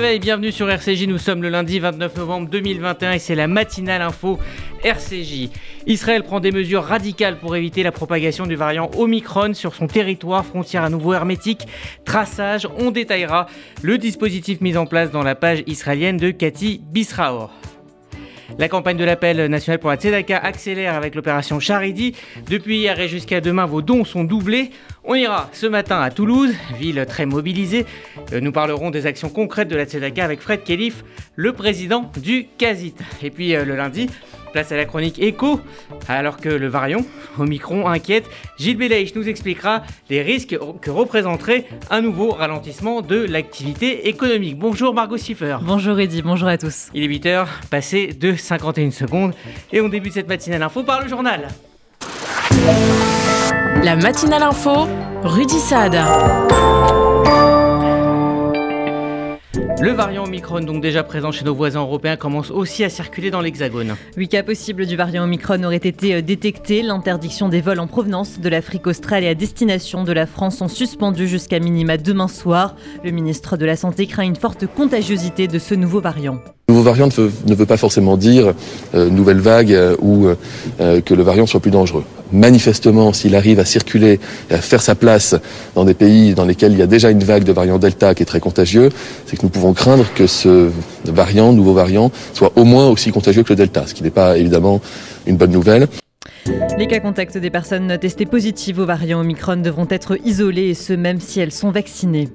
bienvenue sur RCJ. Nous sommes le lundi 29 novembre 2021 et c'est la matinale info RCJ. Israël prend des mesures radicales pour éviter la propagation du variant Omicron sur son territoire, frontière à nouveau hermétique, traçage. On détaillera le dispositif mis en place dans la page israélienne de Cathy Bisraor. La campagne de l'appel national pour la Tzedaka accélère avec l'opération Charidi. Depuis hier et jusqu'à demain, vos dons sont doublés. On ira ce matin à Toulouse, ville très mobilisée. Euh, nous parlerons des actions concrètes de la Tzedaka avec Fred Kelif, le président du CASIT. Et puis euh, le lundi, place à la chronique écho, alors que le variant Omicron inquiète. Gilles Belaïch nous expliquera les risques que représenterait un nouveau ralentissement de l'activité économique. Bonjour Margot Schiffer. Bonjour Eddy, bonjour à tous. Il est 8h, passé de 51 secondes, et on débute cette matinale info par le journal. La matinale info, Rudy Saad. Le variant Omicron, donc déjà présent chez nos voisins européens, commence aussi à circuler dans l'Hexagone. Huit cas possibles du variant Omicron auraient été euh, détectés. L'interdiction des vols en provenance de l'Afrique australe et à destination de la France sont suspendus jusqu'à minima demain soir. Le ministre de la Santé craint une forte contagiosité de ce nouveau variant. Nouveau variant ne veut, pas forcément dire euh, nouvelle vague euh, ou euh, que le variant soit plus dangereux. Manifestement, s'il arrive à circuler et à faire sa place dans des pays dans lesquels il y a déjà une vague de variant Delta qui est très contagieux, c'est que nous pouvons craindre que ce variant, nouveau variant, soit au moins aussi contagieux que le Delta, ce qui n'est pas évidemment une bonne nouvelle. Les cas contacts des personnes testées positives au variant Omicron devront être isolés et ce même si elles sont vaccinées.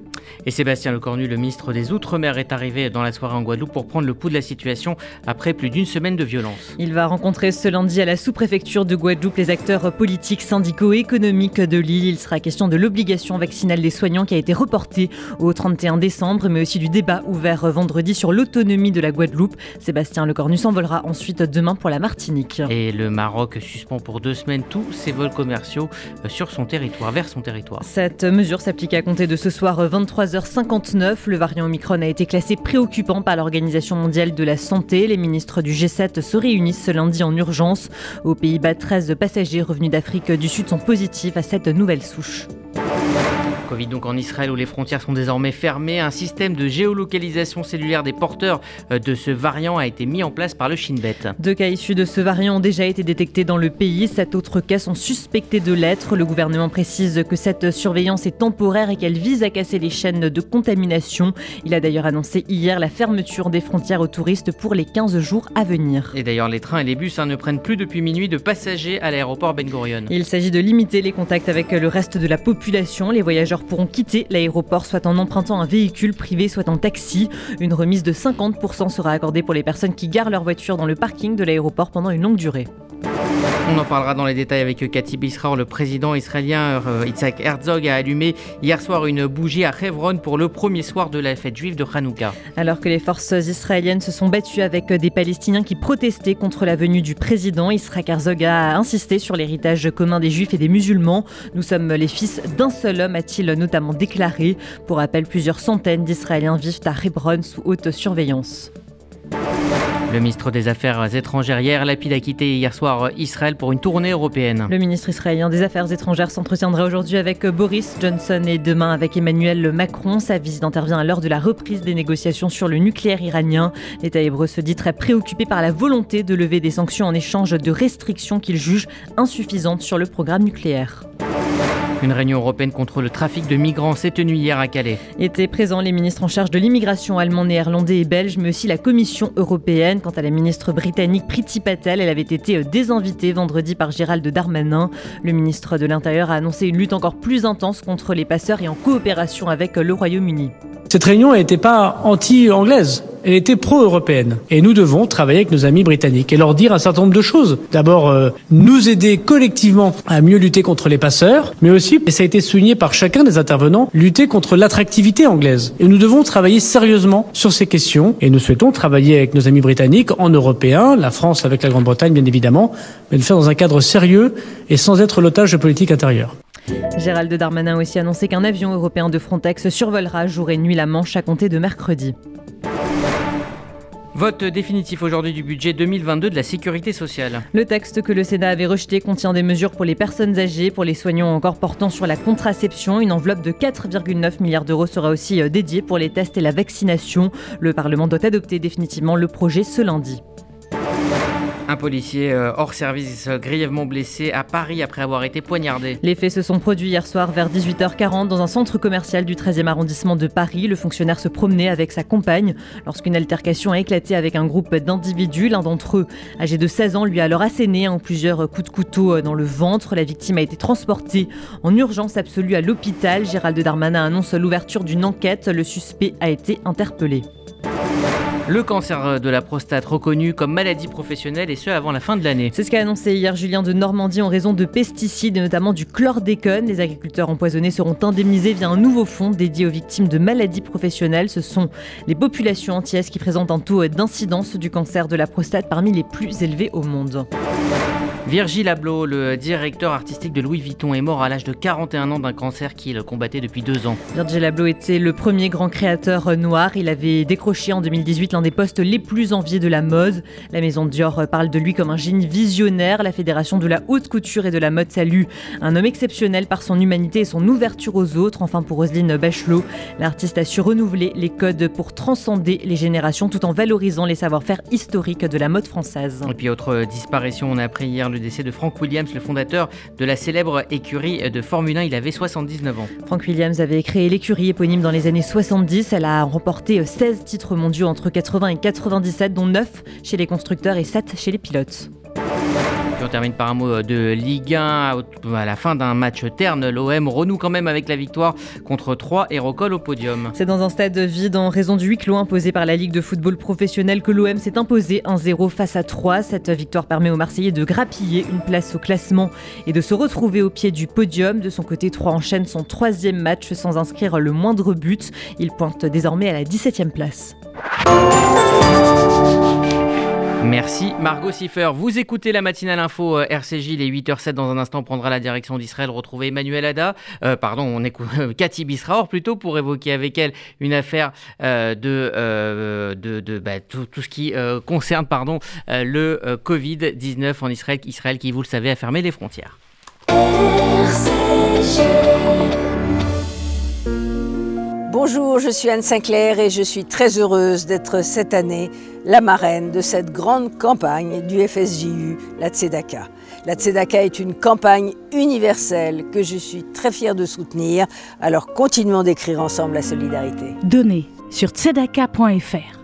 Et Sébastien Lecornu, le ministre des Outre-mer, est arrivé dans la soirée en Guadeloupe pour prendre le pouls de la situation après plus d'une semaine de violence. Il va rencontrer ce lundi à la sous-préfecture de Guadeloupe les acteurs politiques, syndicaux et économiques de l'île. Il sera question de l'obligation vaccinale des soignants qui a été reportée au 31 décembre, mais aussi du débat ouvert vendredi sur l'autonomie de la Guadeloupe. Sébastien Lecornu s'envolera ensuite demain pour la Martinique. Et le Maroc suspend pour deux semaines tous ses vols commerciaux euh, sur son territoire, vers son territoire. Cette mesure s'applique à compter de ce soir 23h59. Le variant Omicron a été classé préoccupant par l'Organisation mondiale de la santé. Les ministres du G7 se réunissent ce lundi en urgence. Aux Pays-Bas, 13 passagers revenus d'Afrique du Sud sont positifs à cette nouvelle souche. Covid donc en Israël où les frontières sont désormais fermées. Un système de géolocalisation cellulaire des porteurs euh, de ce variant a été mis en place par le Shin Bet. Deux cas issus de ce variant ont déjà été détectés dans le pays. Sept autres cas sont suspectés de l'être. Le gouvernement précise que cette surveillance est temporaire et qu'elle vise à casser les chaînes de contamination. Il a d'ailleurs annoncé hier la fermeture des frontières aux touristes pour les 15 jours à venir. Et d'ailleurs, les trains et les bus hein, ne prennent plus depuis minuit de passagers à l'aéroport Ben Gurion. Il s'agit de limiter les contacts avec le reste de la population. Les voyageurs pourront quitter l'aéroport soit en empruntant un véhicule privé, soit en taxi. Une remise de 50% sera accordée pour les personnes qui garent leur voiture dans le parking de l'aéroport pendant une longue durée. On en parlera dans les détails avec Cathy Bisraor. Le président israélien euh, Yitzhak Herzog a allumé hier soir une bougie à Hebron pour le premier soir de la fête juive de Hanouka. Alors que les forces israéliennes se sont battues avec des Palestiniens qui protestaient contre la venue du président, Yitzhak Herzog a insisté sur l'héritage commun des juifs et des musulmans. Nous sommes les fils d'un seul homme, a-t-il notamment déclaré. Pour rappel, plusieurs centaines d'Israéliens vivent à Hebron sous haute surveillance. Le ministre des Affaires étrangères hier, Lapid a quitté hier soir Israël pour une tournée européenne. Le ministre israélien des Affaires étrangères s'entretiendra aujourd'hui avec Boris Johnson et demain avec Emmanuel Macron. Sa visite intervient à l'heure de la reprise des négociations sur le nucléaire iranien. L'État hébreu se dit très préoccupé par la volonté de lever des sanctions en échange de restrictions qu'il juge insuffisantes sur le programme nucléaire. Une réunion européenne contre le trafic de migrants s'est tenue hier à Calais. Étaient présents les ministres en charge de l'immigration allemand, néerlandais et belge, mais aussi la Commission européenne. Quant à la ministre britannique Priti Patel, elle avait été désinvitée vendredi par Gérald Darmanin. Le ministre de l'Intérieur a annoncé une lutte encore plus intense contre les passeurs et en coopération avec le Royaume-Uni. Cette réunion n'était pas anti-anglaise, elle était pro-européenne. Et nous devons travailler avec nos amis britanniques et leur dire un certain nombre de choses. D'abord, euh, nous aider collectivement à mieux lutter contre les passeurs, mais aussi, et ça a été souligné par chacun des intervenants, lutter contre l'attractivité anglaise. Et nous devons travailler sérieusement sur ces questions. Et nous souhaitons travailler avec nos amis britanniques en européen, la France avec la Grande-Bretagne bien évidemment, mais le faire dans un cadre sérieux et sans être l'otage de politique intérieure. Gérald Darmanin a aussi annoncé qu'un avion européen de Frontex survolera jour et nuit la Manche à compter de mercredi. Vote définitif aujourd'hui du budget 2022 de la sécurité sociale. Le texte que le Sénat avait rejeté contient des mesures pour les personnes âgées, pour les soignants encore portant sur la contraception. Une enveloppe de 4,9 milliards d'euros sera aussi euh, dédiée pour les tests et la vaccination. Le Parlement doit adopter définitivement le projet ce lundi. Un policier euh, hors service grièvement blessé à Paris après avoir été poignardé. Les faits se sont produits hier soir vers 18h40 dans un centre commercial du 13e arrondissement de Paris. Le fonctionnaire se promenait avec sa compagne lorsqu'une altercation a éclaté avec un groupe d'individus. L'un d'entre eux, âgé de 16 ans, lui a alors asséné en plusieurs coups de couteau dans le ventre. La victime a été transportée en urgence absolue à l'hôpital. Gérald Darmanin annonce l'ouverture d'une enquête. Le suspect a été interpellé. Le cancer de la prostate reconnu comme maladie professionnelle et ce avant la fin de l'année. C'est ce qu'a annoncé hier Julien de Normandie en raison de pesticides et notamment du chlordécone. Les agriculteurs empoisonnés seront indemnisés via un nouveau fonds dédié aux victimes de maladies professionnelles. Ce sont les populations entières qui présentent un taux d'incidence du cancer de la prostate parmi les plus élevés au monde. Virgil Abloh, le directeur artistique de Louis Vuitton, est mort à l'âge de 41 ans d'un cancer qu'il combattait depuis deux ans. Virgil Abloh était le premier grand créateur noir. Il avait décroché en 2018 l'un des postes les plus enviés de la mode. La maison Dior parle de lui comme un génie visionnaire. La Fédération de la haute couture et de la mode salue un homme exceptionnel par son humanité et son ouverture aux autres. Enfin, pour Roselyne Bachelot, l'artiste a su renouveler les codes pour transcender les générations tout en valorisant les savoir-faire historiques de la mode française. Et puis, autre disparition, on a appris hier le décès de Frank Williams, le fondateur de la célèbre écurie de Formule 1. Il avait 79 ans. Frank Williams avait créé l'écurie éponyme dans les années 70. Elle a remporté 16 titres mondiaux entre 80 et 97, dont 9 chez les constructeurs et 7 chez les pilotes on termine par un mot euh, de Ligue 1. À la fin d'un match terne, l'OM renoue quand même avec la victoire contre 3 et recolle au podium. C'est dans un stade vide en raison du huis clos imposé par la Ligue de football professionnel que l'OM s'est imposé 1-0 face à 3. Cette victoire permet aux Marseillais de grappiller une place au classement et de se retrouver au pied du podium. De son côté, 3 enchaîne son troisième match sans inscrire le moindre but. Il pointe désormais à la 17e place. Merci Margot Siffer. Vous écoutez la matinale info euh, RCJ, les 8h07 dans un instant prendra la direction d'Israël, retrouver Emmanuel Ada, euh, pardon, on écoute Cathy Bisraor plutôt pour évoquer avec elle une affaire euh, de, de, bah, tout, ce qui concerne pardon, le Covid-19 en Israël, Israël qui, vous le savez, a fermé les frontières. Bonjour, je suis Anne Sinclair et je suis très heureuse d'être cette année la marraine de cette grande campagne du FSJU, la Tzedaka. La Tzedaka est une campagne universelle que je suis très fière de soutenir, alors continuons d'écrire ensemble la solidarité. Donnez sur tzedaka.fr.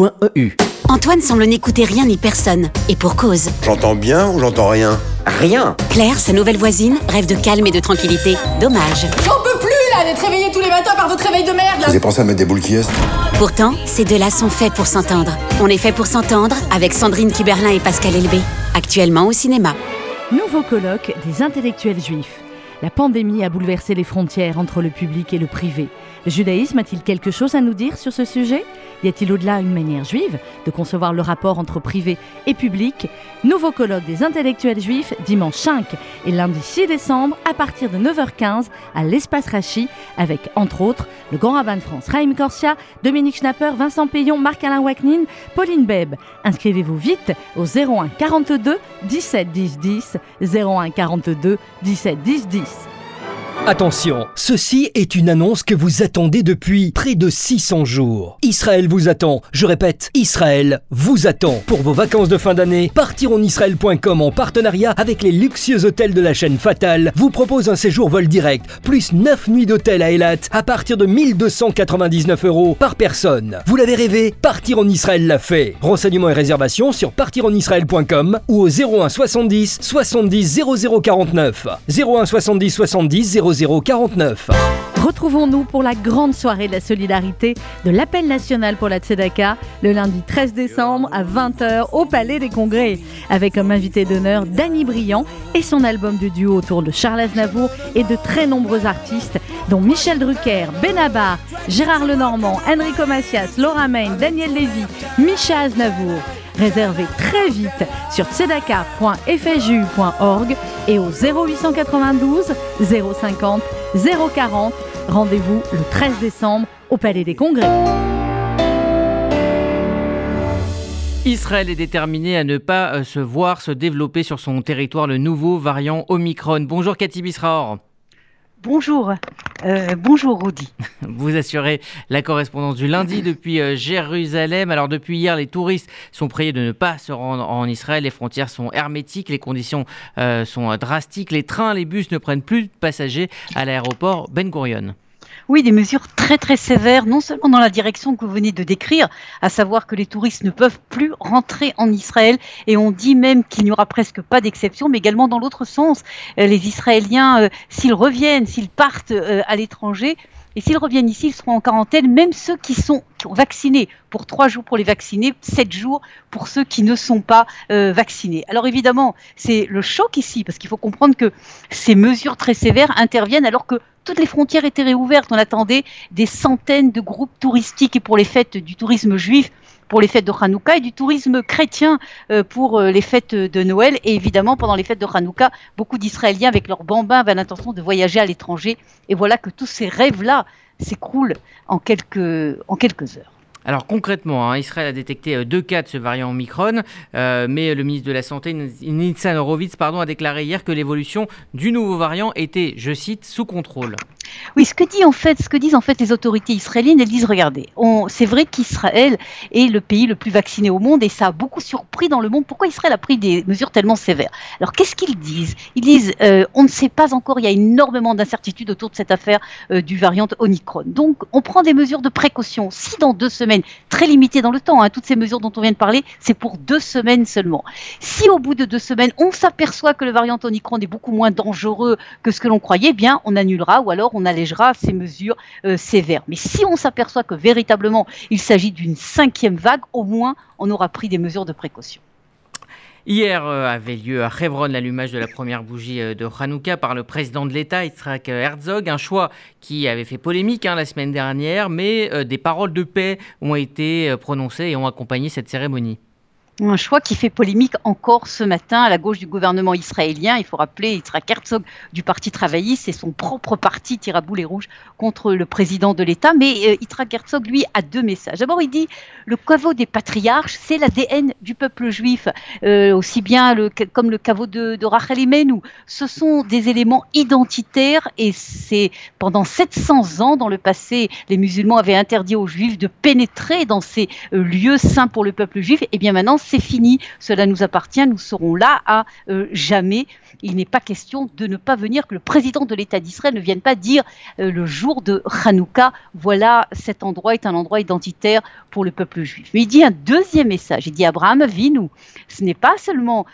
Antoine semble n'écouter rien ni personne. Et pour cause. J'entends bien ou j'entends rien Rien. Claire, sa nouvelle voisine, rêve de calme et de tranquillité. Dommage. J'en peux plus là d'être réveillé tous les matins par votre réveil de merde Vous avez pensé à mettre des boules qui est? Pourtant, ces deux-là sont faits pour s'entendre. On est fait pour s'entendre avec Sandrine Kiberlin et Pascal Elbé. Actuellement au cinéma. Nouveau colloque des intellectuels juifs. La pandémie a bouleversé les frontières entre le public et le privé. Le judaïsme a-t-il quelque chose à nous dire sur ce sujet? Y a-t-il au-delà une manière juive de concevoir le rapport entre privé et public? Nouveau colloque des intellectuels juifs dimanche 5 et lundi 6 décembre à partir de 9h15 à l'espace Rachi avec entre autres le grand rabbin de France Raïm Corsia, Dominique Schnapper, Vincent Payon, Marc-Alain Wacknin, Pauline Beb. Inscrivez-vous vite au 01 42 17 10 10 01 42 17 10 10. Attention, ceci est une annonce que vous attendez depuis près de 600 jours. Israël vous attend, je répète, Israël vous attend. Pour vos vacances de fin d'année, partironisraël.com en partenariat avec les luxueux hôtels de la chaîne Fatale vous propose un séjour vol direct, plus 9 nuits d'hôtel à Elat à partir de 1299 euros par personne. Vous l'avez rêvé, Partir en Israël l'a fait. Renseignements et réservations sur partironisraël.com ou au 01 70 70 0049. 01 70 70 00 0049. Retrouvons-nous pour la grande soirée de la solidarité de l'appel national pour la Tzedaka le lundi 13 décembre à 20h au Palais des Congrès avec comme invité d'honneur Danny Briand et son album de duo autour de Charles Aznavour et de très nombreux artistes dont Michel Drucker, Benabar, Gérard Lenormand, Enrico Macias, Laura Main, Daniel Lévy, Micha Aznavour. Réservez très vite sur tzedaka.fju.org et au 0892 050 040. Rendez-vous le 13 décembre au Palais des Congrès. Israël est déterminé à ne pas euh, se voir se développer sur son territoire le nouveau variant Omicron. Bonjour Cathy Bisraor. Bonjour, euh, bonjour Rudy. Vous assurez la correspondance du lundi depuis euh, Jérusalem. Alors depuis hier, les touristes sont priés de ne pas se rendre en Israël. Les frontières sont hermétiques, les conditions euh, sont drastiques. Les trains, les bus ne prennent plus de passagers à l'aéroport Ben Gurion. Oui, des mesures très très sévères, non seulement dans la direction que vous venez de décrire, à savoir que les touristes ne peuvent plus rentrer en Israël, et on dit même qu'il n'y aura presque pas d'exception, mais également dans l'autre sens. Euh, les Israéliens, euh, s'ils reviennent, s'ils partent euh, à l'étranger, et s'ils reviennent ici, ils seront en quarantaine, même ceux qui sont qui ont vacciné pour trois jours pour les vacciner, sept jours pour ceux qui ne sont pas euh, vaccinés. Alors évidemment, c'est le choc ici, parce qu'il faut comprendre que ces mesures très sévères interviennent alors que toutes les frontières étaient réouvertes. On attendait des centaines de groupes touristiques et pour les fêtes du tourisme juif pour les fêtes de Hanouka et du tourisme chrétien euh, pour euh, les fêtes de Noël. Et évidemment, pendant les fêtes de Hanouka, beaucoup d'Israéliens avec leurs bambins avaient l'intention de voyager à l'étranger. Et voilà que tous ces rêves-là s'écroulent en quelques, heures. Alors concrètement, hein, Israël a détecté euh, deux cas de ce variant Omicron, mais le ministre de la Santé, Nitzan Horowitz, pardon, a déclaré hier que l'évolution du nouveau variant était, je cite, sous contrôle. Oui, ce que, dit en fait, ce que disent en fait les autorités israéliennes, elles disent regardez, c'est vrai qu'Israël est le pays le plus vacciné au monde et ça a beaucoup surpris dans le monde. Pourquoi Israël a pris des mesures tellement sévères? Alors qu'est-ce qu'ils disent? Ils disent euh, on ne sait pas encore, il y a énormément d'incertitudes autour de cette affaire euh, du variant Omicron. Donc on prend des mesures de précaution. Si dans deux semaines, très limitées dans le temps, hein, toutes ces mesures dont on vient de parler, c'est pour deux semaines seulement. Si au bout de deux semaines, on s'aperçoit que le variant Omicron est beaucoup moins dangereux que ce que l'on croyait, eh bien on annulera ou alors on allégera ces mesures euh, sévères. Mais si on s'aperçoit que véritablement il s'agit d'une cinquième vague, au moins on aura pris des mesures de précaution. Hier euh, avait lieu à Hebron l'allumage de la première bougie euh, de Hanouka par le président de l'État, Yitzhak Herzog, un choix qui avait fait polémique hein, la semaine dernière, mais des paroles de paix ont été prononcées et ont accompagné cette cérémonie. Un choix qui fait polémique encore ce matin à la gauche du gouvernement israélien. Il faut rappeler Yitzhak Herzog du Parti travailliste et son propre parti tire à boulet rouges contre le président de l'État. Mais euh, Yitzhak Herzog, lui, a deux messages. D'abord, il dit le caveau des patriarches, c'est l'ADN du peuple juif, euh, aussi bien comme le caveau de, de Rachel Imenu. Ce sont des éléments identitaires et c'est pendant 700 ans dans le passé, les musulmans avaient interdit aux juifs de pénétrer dans ces euh, lieux saints pour le peuple juif. Et bien maintenant, c'est fini, cela nous appartient, nous serons là à euh, jamais. Il n'est pas question de ne pas venir, que le président de l'État d'Israël ne vienne pas dire euh, le jour de Hanouka, voilà, cet endroit est un endroit identitaire pour le peuple juif. Mais il dit un deuxième message, il dit Abraham, vis-nous. Ce n'est pas seulement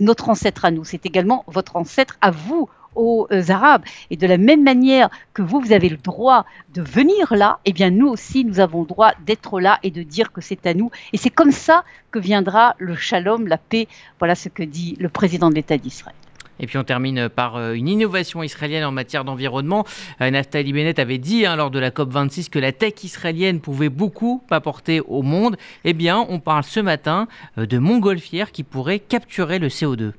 notre ancêtre à nous, c'est également votre ancêtre à vous, aux euh, Arabes. Et de la même manière que vous, vous avez le droit de venir là, eh bien nous aussi, nous avons le droit d'être là et de dire que c'est à nous. Et c'est comme ça que viendra le shalom, la paix. Voilà ce que dit le président de l'État d'Israël. Et puis on termine par euh, une innovation israélienne en matière d'environnement. Euh, Naftali Bennett avait dit hein, lors de la COP26 que la tech israélienne pouvait beaucoup apporter au monde. Eh bien, on parle ce matin de montgolfières qui pourraient capturer le CO2.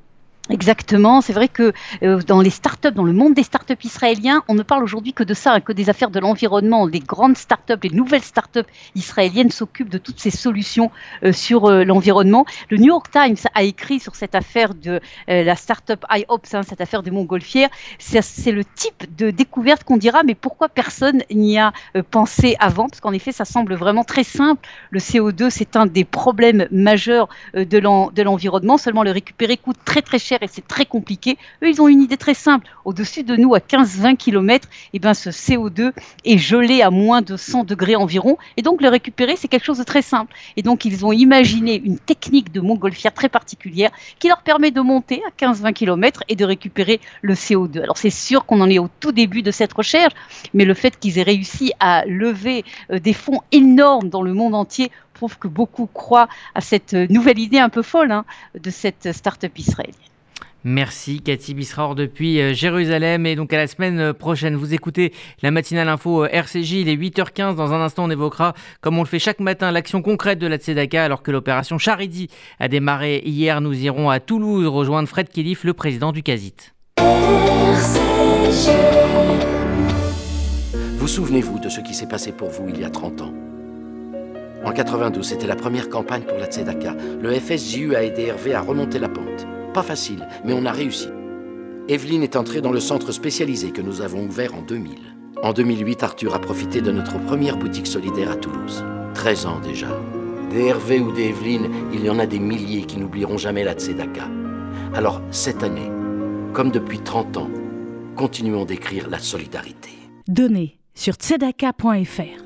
Exactement. C'est vrai que euh, dans les startups, dans le monde des startups israéliens, on ne parle aujourd'hui que de ça, hein, que des affaires de l'environnement. Les grandes startups, les nouvelles startups israéliennes s'occupent de toutes ces solutions euh, sur euh, l'environnement. Le New York Times a écrit sur cette affaire de la startup IOPS, hein, cette affaire des montgolfières. C'est le type de découverte qu'on dira, mais pourquoi personne n'y a pensé avant? Parce qu'en effet, ça semble vraiment très simple. Le CO2, c'est un des problèmes majeurs de l'environnement. Seulement le récupérer coûte très très cher et c'est très compliqué. Eux, ils ont une idée très simple. Au-dessus de nous, à 15-20 km, eh ben, ce CO2 est gelé à moins de 100 degrés environ. Et donc, le récupérer, c'est quelque chose de très simple. Et donc, ils ont imaginé une technique de montgolfière très particulière qui leur permet de monter à 15-20 km et de récupérer le CO2. Alors, c'est sûr qu'on en est au tout début de cette recherche, mais le fait qu'ils aient réussi à lever euh, des fonds énormes dans le monde entier prouve que beaucoup croient à cette nouvelle idée un peu folle hein, de cette start-up israélienne. Merci Cathy Bisraor depuis euh, Jérusalem et donc à la semaine euh, prochaine. Vous écoutez la matinale info euh, RCJ, il est 8h15. Dans un instant, on évoquera, comme on le fait chaque matin, l'action concrète de la Tzedaka alors que l'opération Charidi a démarré hier. Nous irons à Toulouse rejoindre Fred Kilif, le président du CASIT. Vous souvenez-vous de ce qui s'est passé pour vous il y a 30 ans? En 92, c'était la première campagne pour la Tzedaka. Le FSJU a aidé Hervé à remonter la pente. Pas facile, mais on a réussi. Evelyne est entrée dans le centre spécialisé que nous avons ouvert en 2000. En 2008, Arthur a profité de notre première boutique solidaire à Toulouse. 13 ans déjà. Des Hervé ou des Evelyne, il y en a des milliers qui n'oublieront jamais la Tzedaka. Alors, cette année, comme depuis 30 ans, continuons d'écrire la solidarité. Donnez sur tzedaka.fr.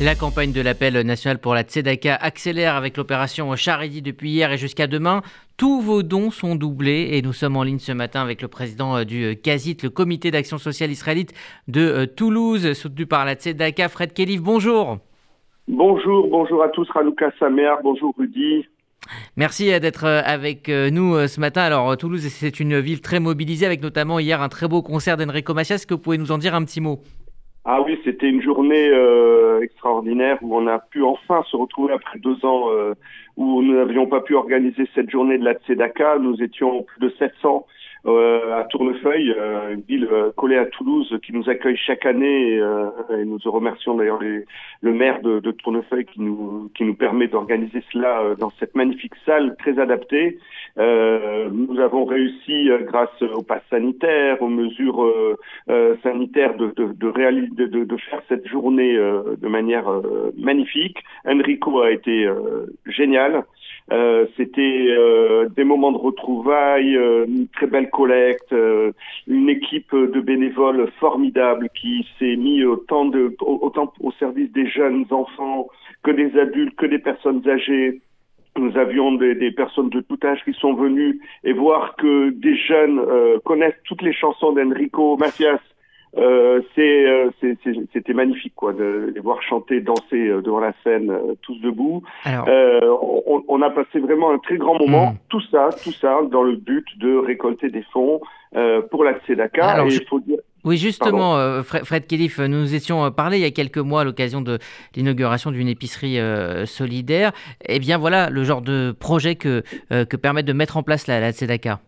La campagne de l'appel national pour la Tzedaka accélère avec l'opération Charidi depuis hier et jusqu'à demain. Tous vos dons sont doublés et nous sommes en ligne ce matin avec le président du CASIT, le comité d'action sociale israélite de Toulouse, soutenu par la Tzedaka. Fred Kelif, bonjour. Bonjour, bonjour à tous, Ranouka Samer, bonjour Rudy. Merci d'être avec nous ce matin. Alors Toulouse, c'est une ville très mobilisée avec notamment hier un très beau concert d'Enrico Macias. Est-ce que vous pouvez nous en dire un petit mot? Ah oui, c'était une journée euh, extraordinaire où on a pu enfin se retrouver après deux ans euh, où nous n'avions pas pu organiser cette journée de la Tzedaka. Nous étions plus de 700 euh, à Tournefeuille, euh, une ville euh, collée à Toulouse qui nous accueille chaque année et, euh, nous remercions d'ailleurs le maire de, Tournefeuille qui nous, permet d'organiser cela dans cette magnifique salle très adaptée. nous avons réussi grâce au pass sanitaire, aux mesures sanitaires de, faire cette journée de manière magnifique. Enrico a été génial. Euh, c'était euh, des moments de retrouvailles, euh, une très belle collecte, une équipe de bénévoles formidable qui s'est mis autant, autant au service des jeunes enfants que des adultes, que des personnes âgées. nous avions des, des, personnes de tout âge qui sont venues et voir que des jeunes euh, connaissent toutes les chansons d'Enrico Macias. Euh, euh c'était magnifique quoi de les voir chanter, danser euh, devant la scène, tous debout. On, on, a passé vraiment un très grand moment. Hmm. Tout ça, tout ça dans le but de récolter des fonds pour la Tzedaka. et il faut dire oui, justement, euh, Fred Kelif, nous nous étions parlé il y a quelques mois à l'occasion de l'inauguration d'une épicerie euh, solidaire. Eh bien, voilà le genre de projet que, que permet de mettre en place la, la Tzedaka.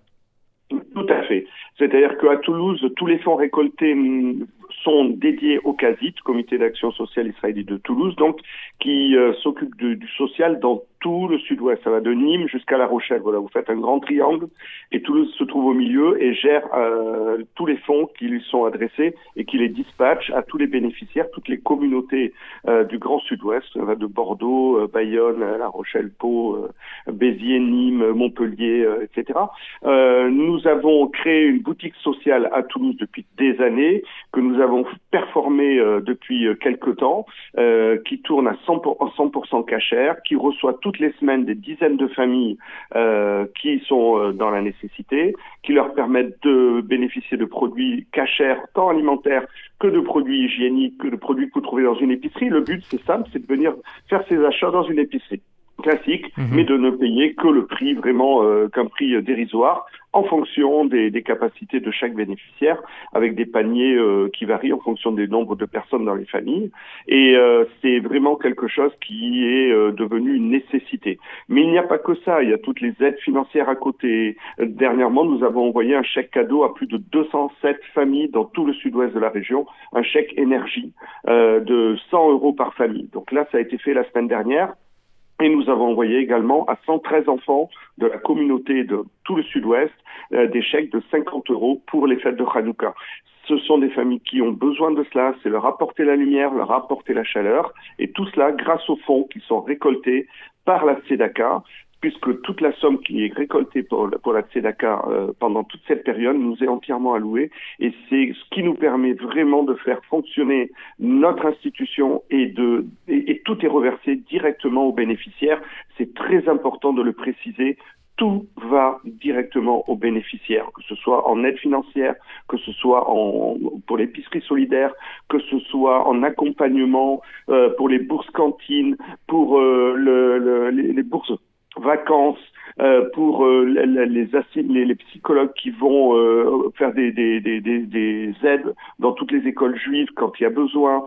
C'est-à-dire qu'à Toulouse, tous les fonds récoltés mm, sont dédiés au CASIT, Comité d'action sociale israélite de Toulouse, donc qui s'occupe du social dans tout le sud-ouest. Ça va de Nîmes jusqu'à La Rochelle. Voilà, vous faites un grand triangle et Toulouse se trouve au milieu et gère euh, tous les fonds qui lui sont adressés et qui les dispatche à tous les bénéficiaires, toutes les communautés euh, du Grand Sud-Ouest, ça va de Bordeaux, euh, Bayonne, La Rochelle, Pau, Béziers, Nîmes, Montpellier, etc. nous avons créé une boutique sociale à Toulouse depuis des années que nous avons performé depuis quelques temps, qui tourne à 100%, 100 cachère, qui reçoit tout toutes les semaines des dizaines de familles euh, qui sont euh, dans la nécessité, qui leur permettent de bénéficier de produits cachers, tant alimentaires que de produits hygiéniques, que de produits que vous trouvez dans une épicerie. Le but, c'est simple, c'est de venir faire ses achats dans une épicerie classique, mhm. mais de ne payer que le prix vraiment euh, qu'un prix dérisoire en fonction des, des, capacités de chaque bénéficiaire, avec des paniers euh, qui varient en fonction des nombres de personnes dans les familles. Et euh, c'est vraiment quelque chose qui est devenu une nécessité. Mais il n'y a pas que ça, il y a toutes les aides financières à côté. Dernièrement, nous avons envoyé un chèque cadeau à plus de 207 familles dans tout le sud-ouest de la région, un chèque énergie de 100 euros par famille. Donc là, ça a été fait la semaine dernière. Et nous avons envoyé également à 113 enfants de la communauté de tout le sud-ouest euh, des chèques de 50 euros pour les fêtes de Hanouka. Ce sont des familles qui ont besoin de cela, c'est leur apporter la lumière, leur apporter la chaleur, et tout cela grâce aux fonds qui sont récoltés par la Tzedaka puisque toute la somme qui est récoltée pour, la Tzedaka euh, pendant toute cette période nous est entièrement allouée et c'est ce qui nous permet vraiment de faire fonctionner notre institution et, de, et tout est reversé directement aux bénéficiaires. C'est très important de le préciser tout va directement aux bénéficiaires, que ce soit en aide financière, que ce soit en, pour l'épicerie solidaire, que ce soit en accompagnement euh, pour les bourses cantines, pour euh, le, les, les bourses vacances, pour euh, les, psychologues qui vont euh, faire des, des, des, des, aides dans toutes les écoles juives quand il y a besoin,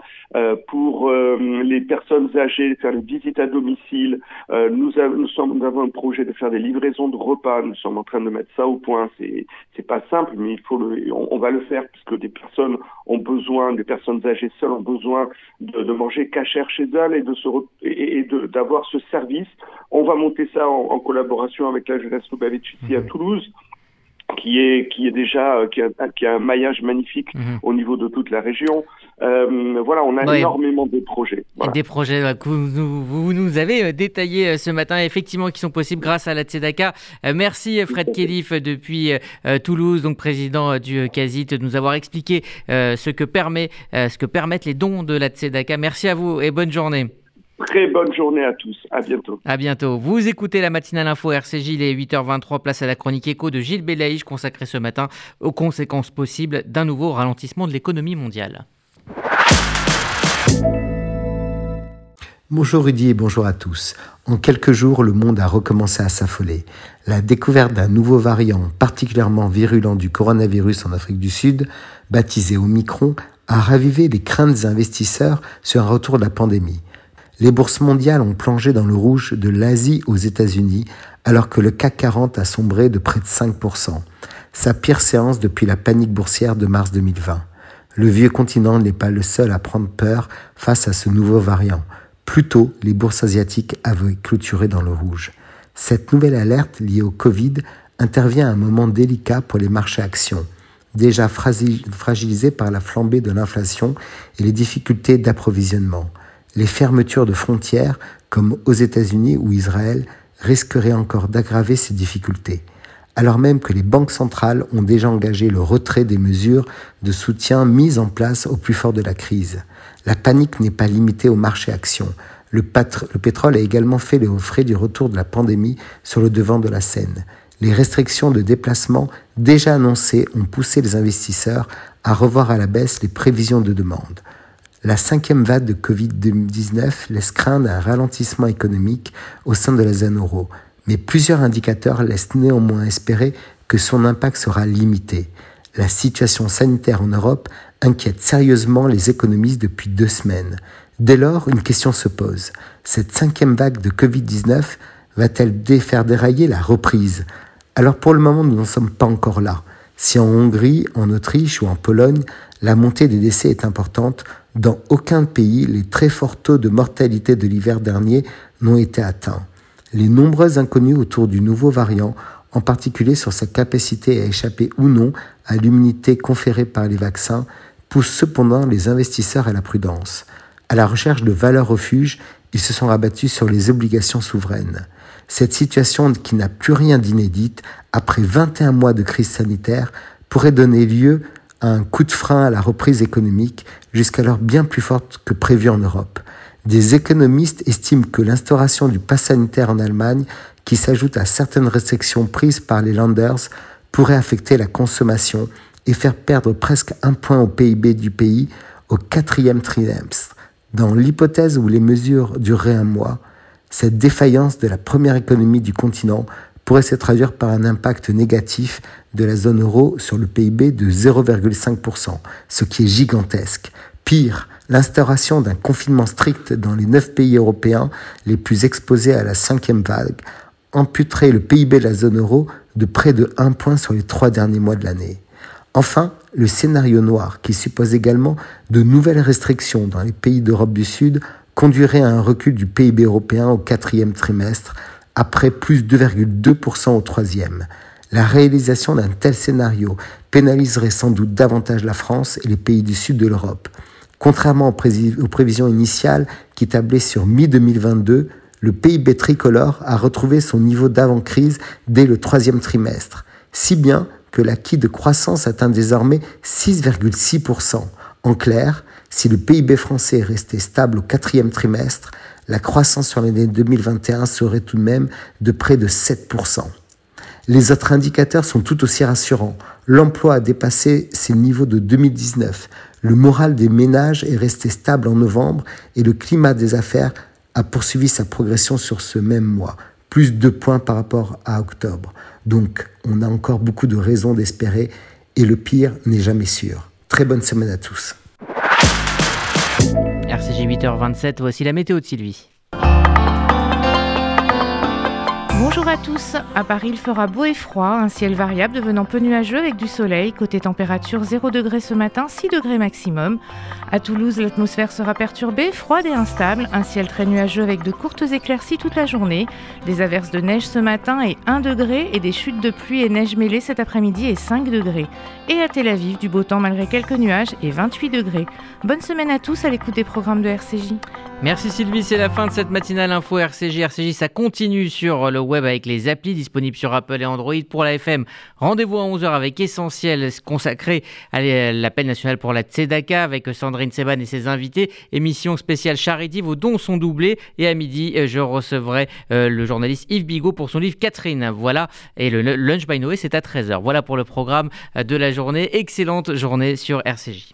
pour les personnes âgées, faire les visites à domicile. nous, avons un projet de faire des livraisons de repas. Nous sommes en train de mettre ça au point. C'est c'est pas simple, mais il faut le, on, va le faire puisque des personnes ont besoin, des personnes âgées seules ont besoin de, de manger cachère chez elles et de d'avoir ce service. On va monter ça en collaboration avec la jeunesse Lubavitch ici à mhm. Toulouse qui est qui est déjà euh, qui a, qui a un maillage magnifique mhm. au niveau de toute la région. Euh, voilà, on a énormément de projets. Des projets que vous, vous, nous avez euh, détaillés ce matin, effectivement, qui sont possibles grâce à la Tzedaka. merci Fred Kelif depuis Toulouse, donc président du CASIT, de nous avoir expliqué ce que permet, ce que permettent les dons de la Tzedaka. Merci à vous et bonne journée. Très bonne journée à tous. À bientôt. À bientôt. Vous écoutez la matinale info RCJ, il est 8h23, place à la chronique écho de Gilles Belaïch, consacrée ce matin aux conséquences possibles d'un nouveau ralentissement de l'économie mondiale. Bonjour Rudy et bonjour à tous. En quelques jours, le monde a recommencé à s'affoler. La découverte d'un nouveau variant particulièrement virulent du coronavirus en Afrique du Sud, baptisé Omicron, a ravivé les craintes des investisseurs sur un retour de la pandémie. Les bourses mondiales ont plongé dans le rouge de l'Asie aux États-Unis, alors que le CAC 40 a sombré de près de 5%, sa pire séance depuis la panique boursière de mars 2020. Le vieux continent n'est pas le seul à prendre peur face à ce nouveau variant. Plus tôt, les bourses asiatiques avaient clôturé dans le rouge. Cette nouvelle alerte liée au Covid intervient à un moment délicat pour les marchés actions, déjà fragilisés par la flambée de l'inflation et les difficultés d'approvisionnement les fermetures de frontières, comme aux États-Unis ou Israël, risqueraient encore d'aggraver ces difficultés, alors même que les banques centrales ont déjà engagé le retrait des mesures de soutien mises en place au plus fort de la crise. La panique n'est pas limitée au marché actions. Le, pétrole a également fait les frais du retour de la pandémie sur le devant de la scène. Les restrictions de déplacement déjà annoncées ont poussé les investisseurs à revoir à la baisse les prévisions de demande. La cinquième vague de Covid-19 laisse craindre un ralentissement économique au sein de la zone euro, mais plusieurs indicateurs laissent néanmoins espérer que son impact sera limité. La situation sanitaire en Europe inquiète sérieusement les économistes depuis deux semaines. Dès lors, une question se pose. Cette cinquième vague de Covid-19 va-t-elle faire dérailler la reprise? Alors pour le moment, nous n'en sommes pas encore là. Si en Hongrie, en Autriche ou en Pologne, la montée des décès est importante, dans aucun pays, les très forts taux de mortalité de l'hiver dernier n'ont été atteints. Les nombreuses inconnues autour du nouveau variant, en particulier sur sa capacité à échapper ou non à l'immunité conférée par les vaccins, poussent cependant les investisseurs à la prudence. À la recherche de valeurs refuges, ils se sont rabattus sur les obligations souveraines. Cette situation qui n'a plus rien d'inédite, après 21 mois de crise sanitaire, pourrait donner lieu un coup de frein à la reprise économique, jusqu'alors bien plus forte que prévu en Europe. Des économistes estiment que l'instauration du pass sanitaire en Allemagne, qui s'ajoute à certaines restrictions prises par les Landers, pourrait affecter la consommation et faire perdre presque un point au PIB du pays au quatrième trimestre. Dans l'hypothèse où les mesures dureraient un mois, cette défaillance de la première économie du continent pourrait se traduire par un impact négatif de la zone euro sur le PIB de 0,5%, ce qui est gigantesque. Pire, l'instauration d'un confinement strict dans les neuf pays européens les plus exposés à la cinquième vague amputerait le PIB de la zone euro de près de 1 point sur les trois derniers mois de l'année. Enfin, le scénario noir, qui suppose également de nouvelles restrictions dans les pays d'Europe du Sud, conduirait à un recul du PIB européen au quatrième trimestre, après plus 2,2% au troisième. La réalisation d'un tel scénario pénaliserait sans doute davantage la France et les pays du sud de l'Europe. Contrairement aux, prévisions initiales qui tablaient sur mi-2022, le PIB tricolore a retrouvé son niveau d'avant-crise dès le troisième trimestre, si bien que l'acquis de croissance atteint désormais 6,6%. En clair, si le PIB français est resté stable au quatrième trimestre, la croissance sur l'année 2021 serait tout de même de près de 7%. Les autres indicateurs sont tout aussi rassurants. L'emploi a dépassé ses niveaux de 2019. Le moral des ménages est resté stable en novembre et le climat des affaires a poursuivi sa progression sur ce même mois, plus de points par rapport à octobre. Donc on a encore beaucoup de raisons d'espérer et le pire n'est jamais sûr. Très bonne semaine à tous. RCG 8h27, voici la météo de Sylvie. Bonjour à tous. À Paris, il fera beau et froid, un ciel variable devenant peu nuageux avec du soleil. Côté température, 0 degré ce matin, 6 degrés maximum. À Toulouse, l'atmosphère sera perturbée, froide et instable, un ciel très nuageux avec de courtes éclaircies toute la journée. Des averses de neige ce matin et 1 degré et des chutes de pluie et neige mêlée cet après-midi et 5 degrés. Et à Tel Aviv, du beau temps malgré quelques nuages et 28 degrés. Bonne semaine à tous à l'écoute des programmes de RCJ. Merci Sylvie, c'est la fin de cette matinale info RCJ. RCJ, ça continue sur le web avec les applis disponibles sur Apple et Android. Pour la FM, rendez-vous à 11h avec Essentiel consacré à l'appel national pour la Tzedaka avec Sandrine Seban et ses invités. Émission spéciale Charity, vos dons sont doublés. Et à midi, je recevrai euh, le journaliste Yves Bigot pour son livre Catherine. Voilà, et le Lunch by Noé, c'est à 13h. Voilà pour le programme de la journée. Excellente journée sur RCJ.